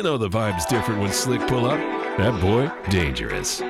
You know the vibe's different when Slick pull up. That boy, dangerous.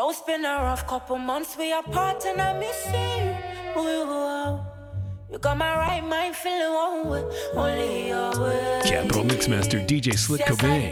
No, it's been a rough couple months. We apart and I miss you. Ooh, You got my right mind feeling one way. Only your way. Capital Mixmaster DJ Slick Cobain.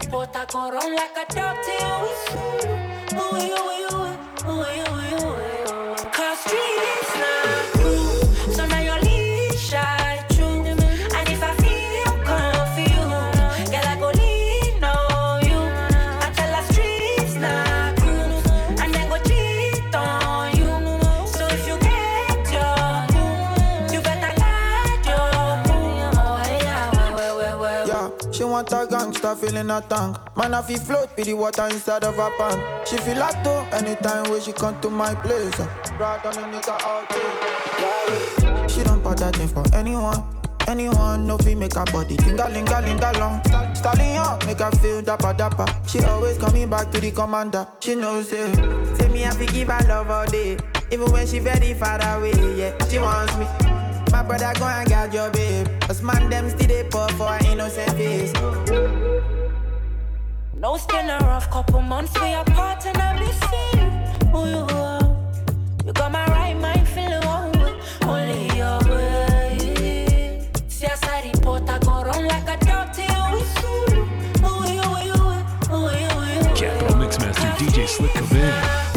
Gangster feeling a tank. Man, I feel float with the water inside of her pants. She feel like though anytime when she come to my place. On nigga all day. She don't put that thing for anyone. Anyone no fee make her body linga linga linga long. Stallion make her feel dapper dapper. She always coming back to the commander. She knows it. Say me I fi give her love all day. Even when she very far away, yeah, she wants me. My brother go and get your babe. Cause man them still they pour for her innocent face. No, it's a rough couple months. We apart and I miss you. Ooh, you, uh, you got my right mind feeling one way. Only your way. See, I said the port, I go run like a you. Capital Mixmaster DJ Slick Cobain.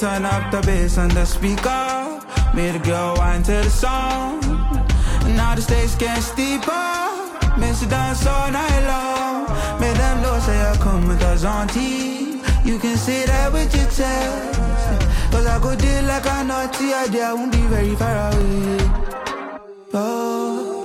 Turn up the bass on the speaker. Made a girl whine to the song. Now the stage getting steeper. Man, she dance all night long. Made them know say I come with us auntie. You can say that with your chest. Cause I go deal like a naughty idea. I won't be very far away. Oh.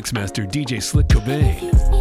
Mixmaster DJ Slick Cobain.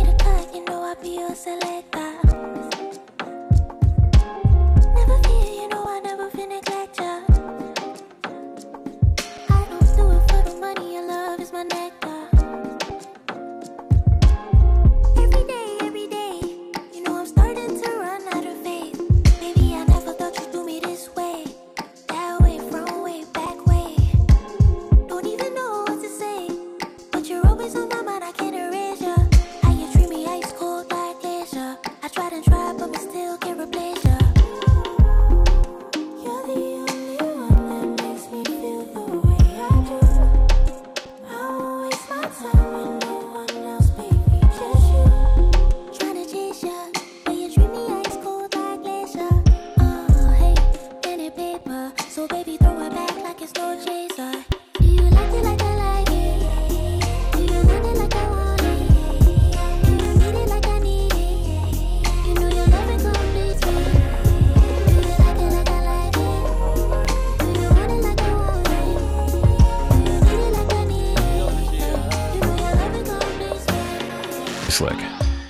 Slick.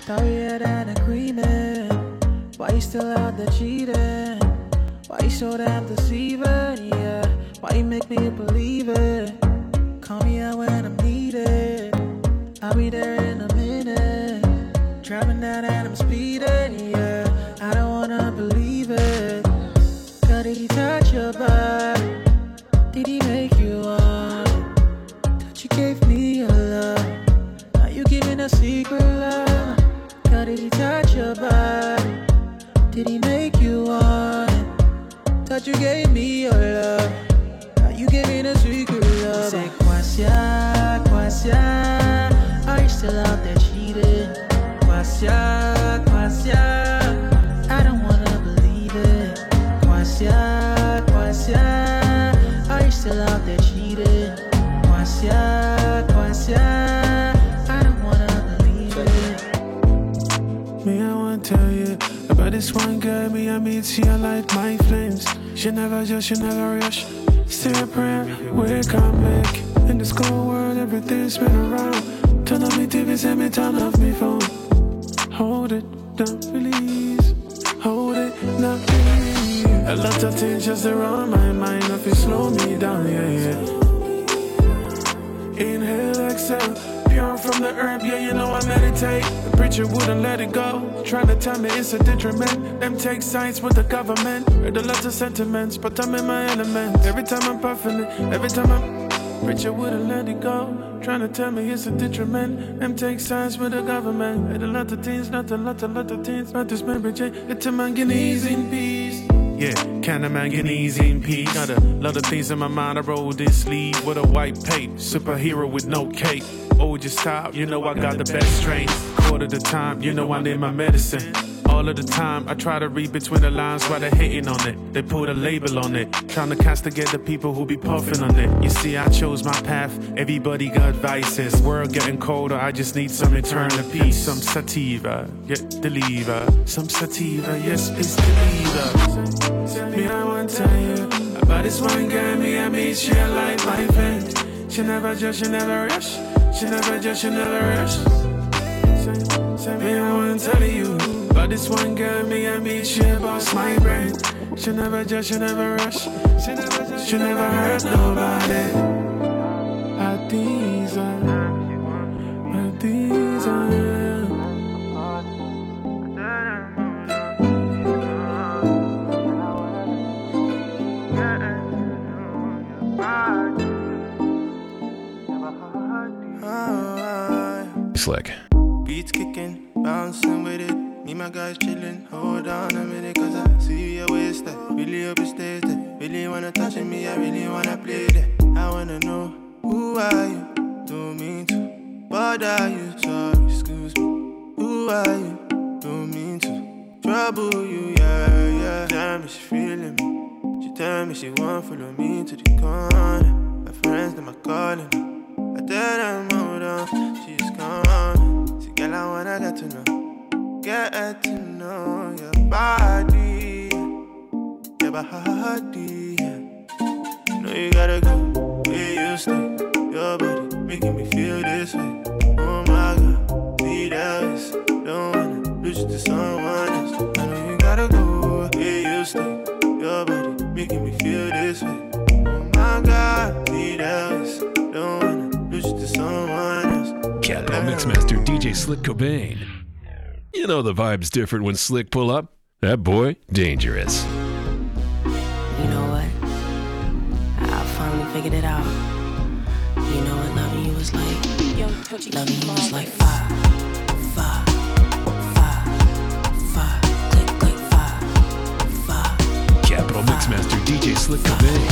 Thought we had an agreement. Why you still out there cheating? Why you so damn deceiving? Yeah. Why you make me believe it? Call me out when I'm needed. I'll be there in a minute. Driving down and I'm speeding. Say, Kwasia, Kwasia. Are you still out there cheating? Kwasia, Kwasia. I don't wanna believe it. Kwasia, Kwasia. Are you still out there cheating? Kwasia, Kwasia. I don't wanna believe it. Me, I want to tell you about this one girl. Me, I meet, she I light my flames. She never just, she never rush. Say a prayer, we come back. This cold world, everything's been around. Turn off me TV, send me turn off me phone. Hold it, don't release. Hold it, not release. A lot of things just around my mind. If you slow me down, yeah, yeah. Inhale, exhale, pure from the herb, yeah, you know I meditate. The preacher wouldn't let it go, trying to tell me it's a detriment. Them take sides with the government, heard a lot of sentiments, but I'm in my element. Every time I'm puffing it, every time I'm. Preacher would've let it go, trying to tell me it's a detriment. Them take sides with the government, heard a lot of things, not a lot, a lot of things, not this marriage, it's a manganese in peace. Yeah, can a manganese in peace. Got a lot of things in my mind. I roll this sleeve with a white pape. Superhero with no cape. Oh, just stop. You know I got the best strain. Quarter the time, you know I need my medicine. All of the time, I try to read between the lines while they're hating on it. They put a label on it, trying to castigate the people who be puffing on it. You see, I chose my path. Everybody got vices. World getting colder. I just need some eternal peace. Some sativa, get the lever. Some sativa, yes, it's deliver. Me, I want to tell you about this one girl. Me, I meet she like my friend. She never just, she never rush. She never just, she never rush. Say me, I want to tell you this one girl. Me, I meet she boss my brain. She never just, she never rush. She never just, she never hurt nobody. Adiza, Adiza. Slick. get to know, get to know your body, your body. Know you gotta go, where you stay, your body making me feel this way. Oh my God, need else, don't wanna lose you to someone else. I know you gotta go, where you stay, your body making me feel this way. Oh my God, need else, don't wanna Capital Mixmaster DJ Slick Cobain. You know the vibe's different when Slick pull up. That boy, dangerous. You know what? I finally figured it out. You know what loving you was like? Loving you was like fire, fire, fire, fire, click, click, fire, fire. Capital Mixmaster DJ Slick Cobain.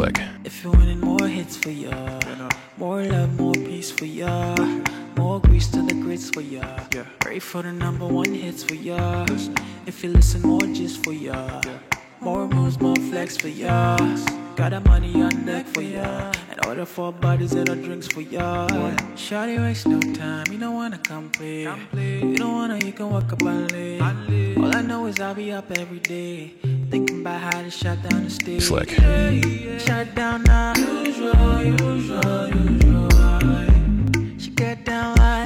Slick. If you're winning more hits for ya, more love, more peace for ya, more grease to the grits for ya. Pray for the number one hits for ya. If you listen, more just for ya, more moves, more flex for ya. Got that money on deck for ya, and order four bodies and a drinks for ya. Shawty waste no time, you don't wanna come play. You don't wanna, you can walk up and lay. All I know is I'll be up every day, thinking about how to shut down the stage. Slick. Shut down now. Usual, usual, usual. She get down like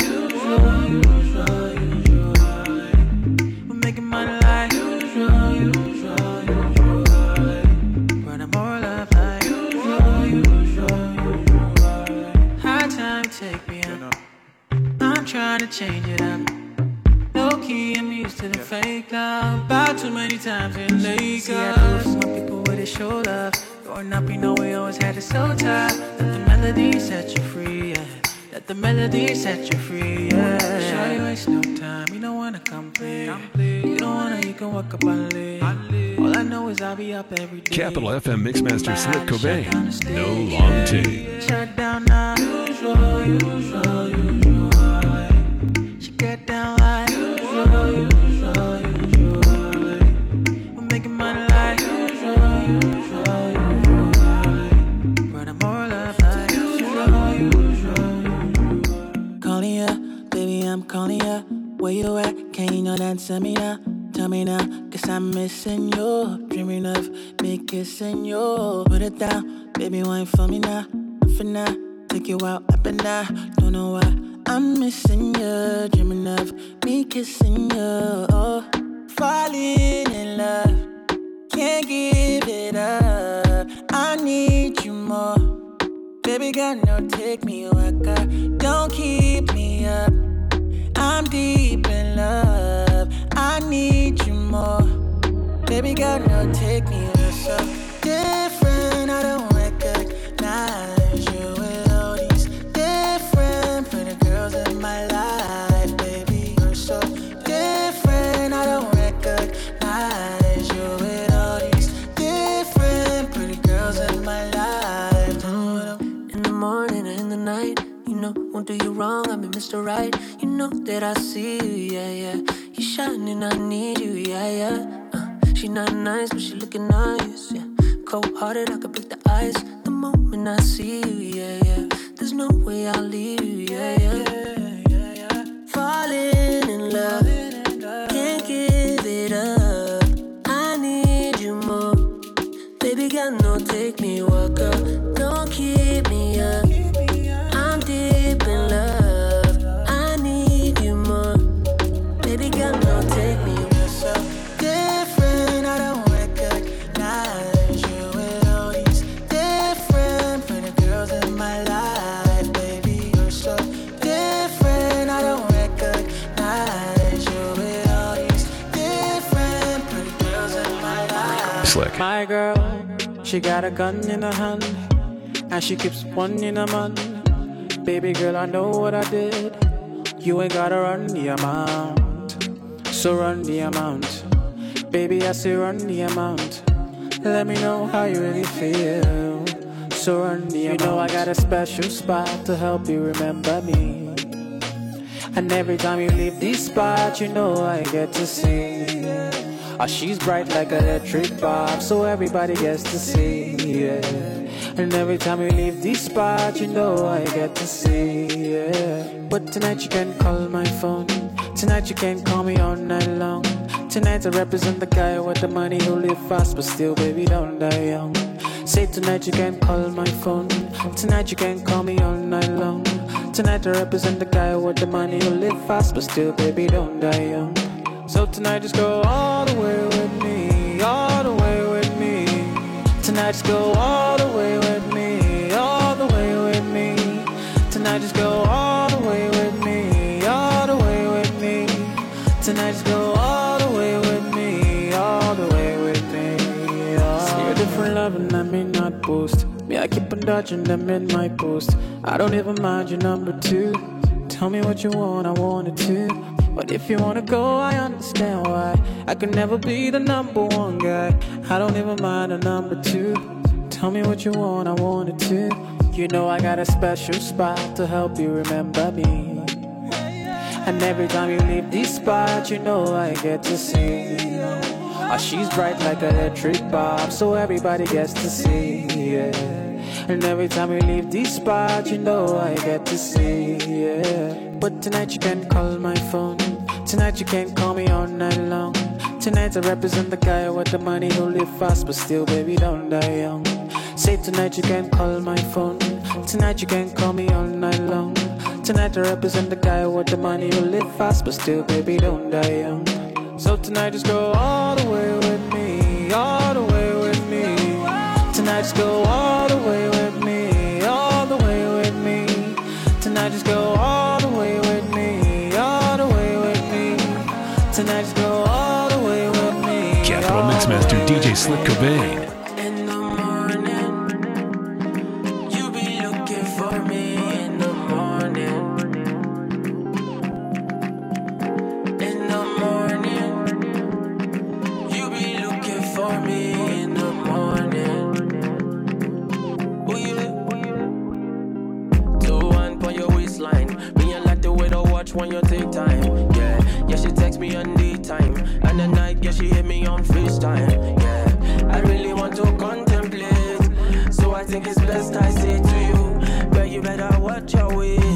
Capital FM Mixmaster Slick Shut down the Cobain. No long take. Shut down now. Usual, usual, usual. She get down like usual, usual, usual. We're making money like usual, usual, usual. Running more love like usual, usual. Calling ya, baby, I'm calling ya. Where you at? Can you not answer me now? Tell me now, cause I'm missing you. Dreaming of kissing you. Put it down, baby, wine for me now. For now, take you out up and down. Don't know why I'm missing you. Dreaming of me kissing you. Oh, falling in love. Can't give it up. I need you more. Baby girl, no, take me waka. Don't keep me up. I'm deep in love. I need you more. Baby girl, no, take Mr. Right. You know that I see you, yeah, yeah. You shining, I need you, yeah, yeah. Uh, she not nice, but she looking nice, yeah. Cold hearted, I could break the ice the moment I see you, yeah, yeah. There's no way I'll leave she got a gun in her hand, and she keeps one in her man. Baby girl, I know what I did. You ain't gotta run the amount, so run the amount. Baby, I say run the amount. Let me know how you really feel. So run the amount. You know I got a special spot to help you remember me. And every time you leave this spot, you know I get to see. Oh, she's bright like a electric bulb, so everybody gets to see. Yeah. And every time you leave this spot, you know I get to see. Yeah. But tonight you can call my phone. Tonight you can call me all night long. Tonight I represent the guy with the money who live fast, but still, baby, don't die young. Say tonight you can call my phone. Tonight you can call me all night long. Tonight I represent the guy with the money who live fast, but still, baby, don't die young. So tonight just go all the way with me, all the way with me. Tonight just go all the way with me, all the way with me. Tonight just go all the way with me, all the way with me. Tonight just go all the way with me, all the way with me. See a different love and I may not boast. Me, I keep on dodging them in my post. I don't even mind your number two. Tell me what you want, I want it too. But if you wanna go, I understand why. I could never be the number one guy. I don't even mind a number two. Tell me what you want, I want it too. You know I got a special spot to help you remember me. And every time you leave this spot, you know I get to see. Oh, she's bright like a electric bulb, so everybody gets to see. Yeah. And every time you leave this spot, you know I get to see. Yeah. But tonight you can call my phone. Tonight you can't call me all night long. Tonight I represent the guy with the money who live fast, but still, baby, don't die young. Say tonight you can't call my phone. Tonight you can't call me all night long. Tonight I represent the guy with the money who live fast, but still, baby, don't die young. So tonight just go all the way with me, all DJ Slick. Cobain. Facetime. It's best I say to you, girl you better watch your ways,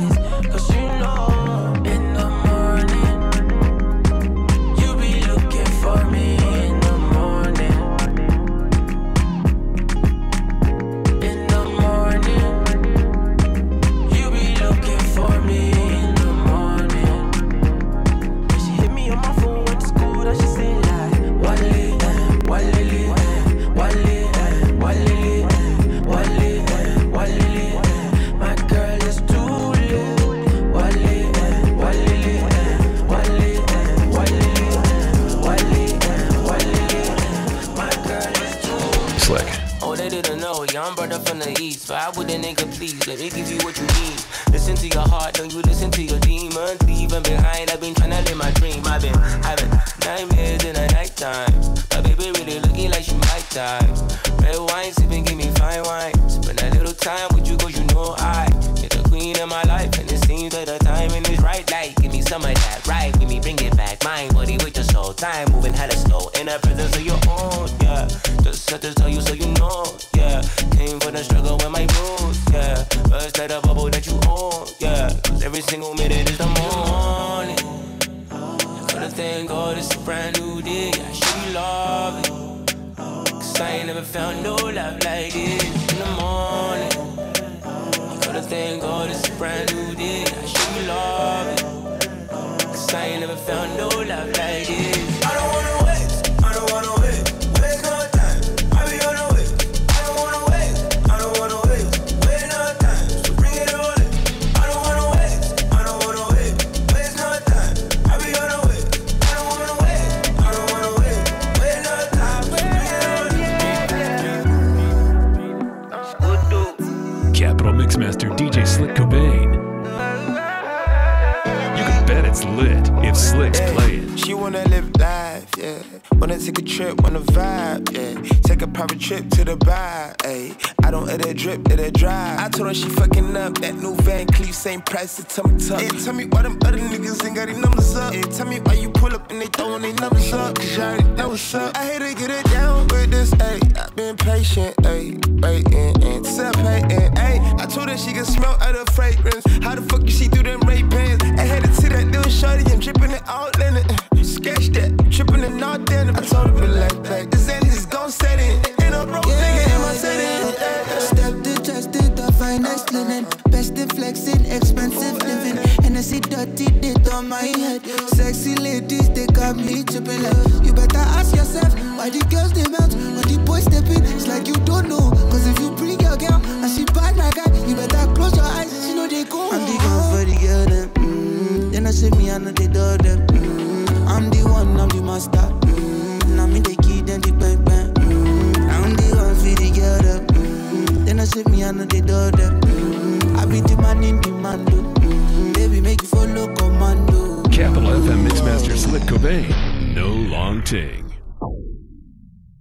the east. Why would a nigga please? Let me give you what you need. Listen to your heart, don't you listen to your demons. Leaving behind, I've been trying to live my dream. I've been having nightmares in the nighttime. My baby really looking like she might die. Red wine, sipping, give me fine wine. Spend a little time with you, cause you know I. You're the queen of my life, and it seems bright light, give me some of that. Right with me, bring it back. Mind, body with your soul. Time moving hella slow. In the presence of your own, yeah. Just set to every single minute is the morning. I gotta thank God it's a brand new day. I should be loving. Cause I ain't never found no love like this in the morning. I gotta thank God it's a brand new day. I should be loving. Cause I ain't never found no love like this. Capital Mixmaster DJ Slick Cobain. You can bet it's lit if Slick's playing. She wanna live life, yeah. Wanna take a trip, wanna vibe, yeah. Take a private trip to the bar, ayy. I don't let it drip, let it dry. I told her she fucking up. That new Van Cleef, same price, so tell me. Hey, tell me why them other niggas ain't got their numbers up. Hey, tell me why you pull up and they throwing their numbers up. Cause you already know what's up. I hate to get it down with this, ayy. I've been patient, ayy. Waiting, anticipating, ayy. I told her she could smell other fragrance. How the fuck did she do them rape pants? See that little shorty and dripping it all in it. Sketch that, tripping it all down. I told her, be like, this ain't just gon' set it. Ain't no broke nigga in my setting. Step to trusted, the finest linen. Best in flexing, expensive living. And I see dirty did on my head. Sexy ladies, they got me tripping like. You better ask yourself why the girls they melt when the boys step in. It's like you don't know. Cause if you bring I know they do them. Mm. I'm the one, I'm the master. Mm. Now me, they the. Mm. I'm the one for the girl, them. Mm. Then I me, I they do them. Mm. I be in the. Mm. Baby, make you follow commando. Capital FM Mixmaster Slick Cobain. No long ting.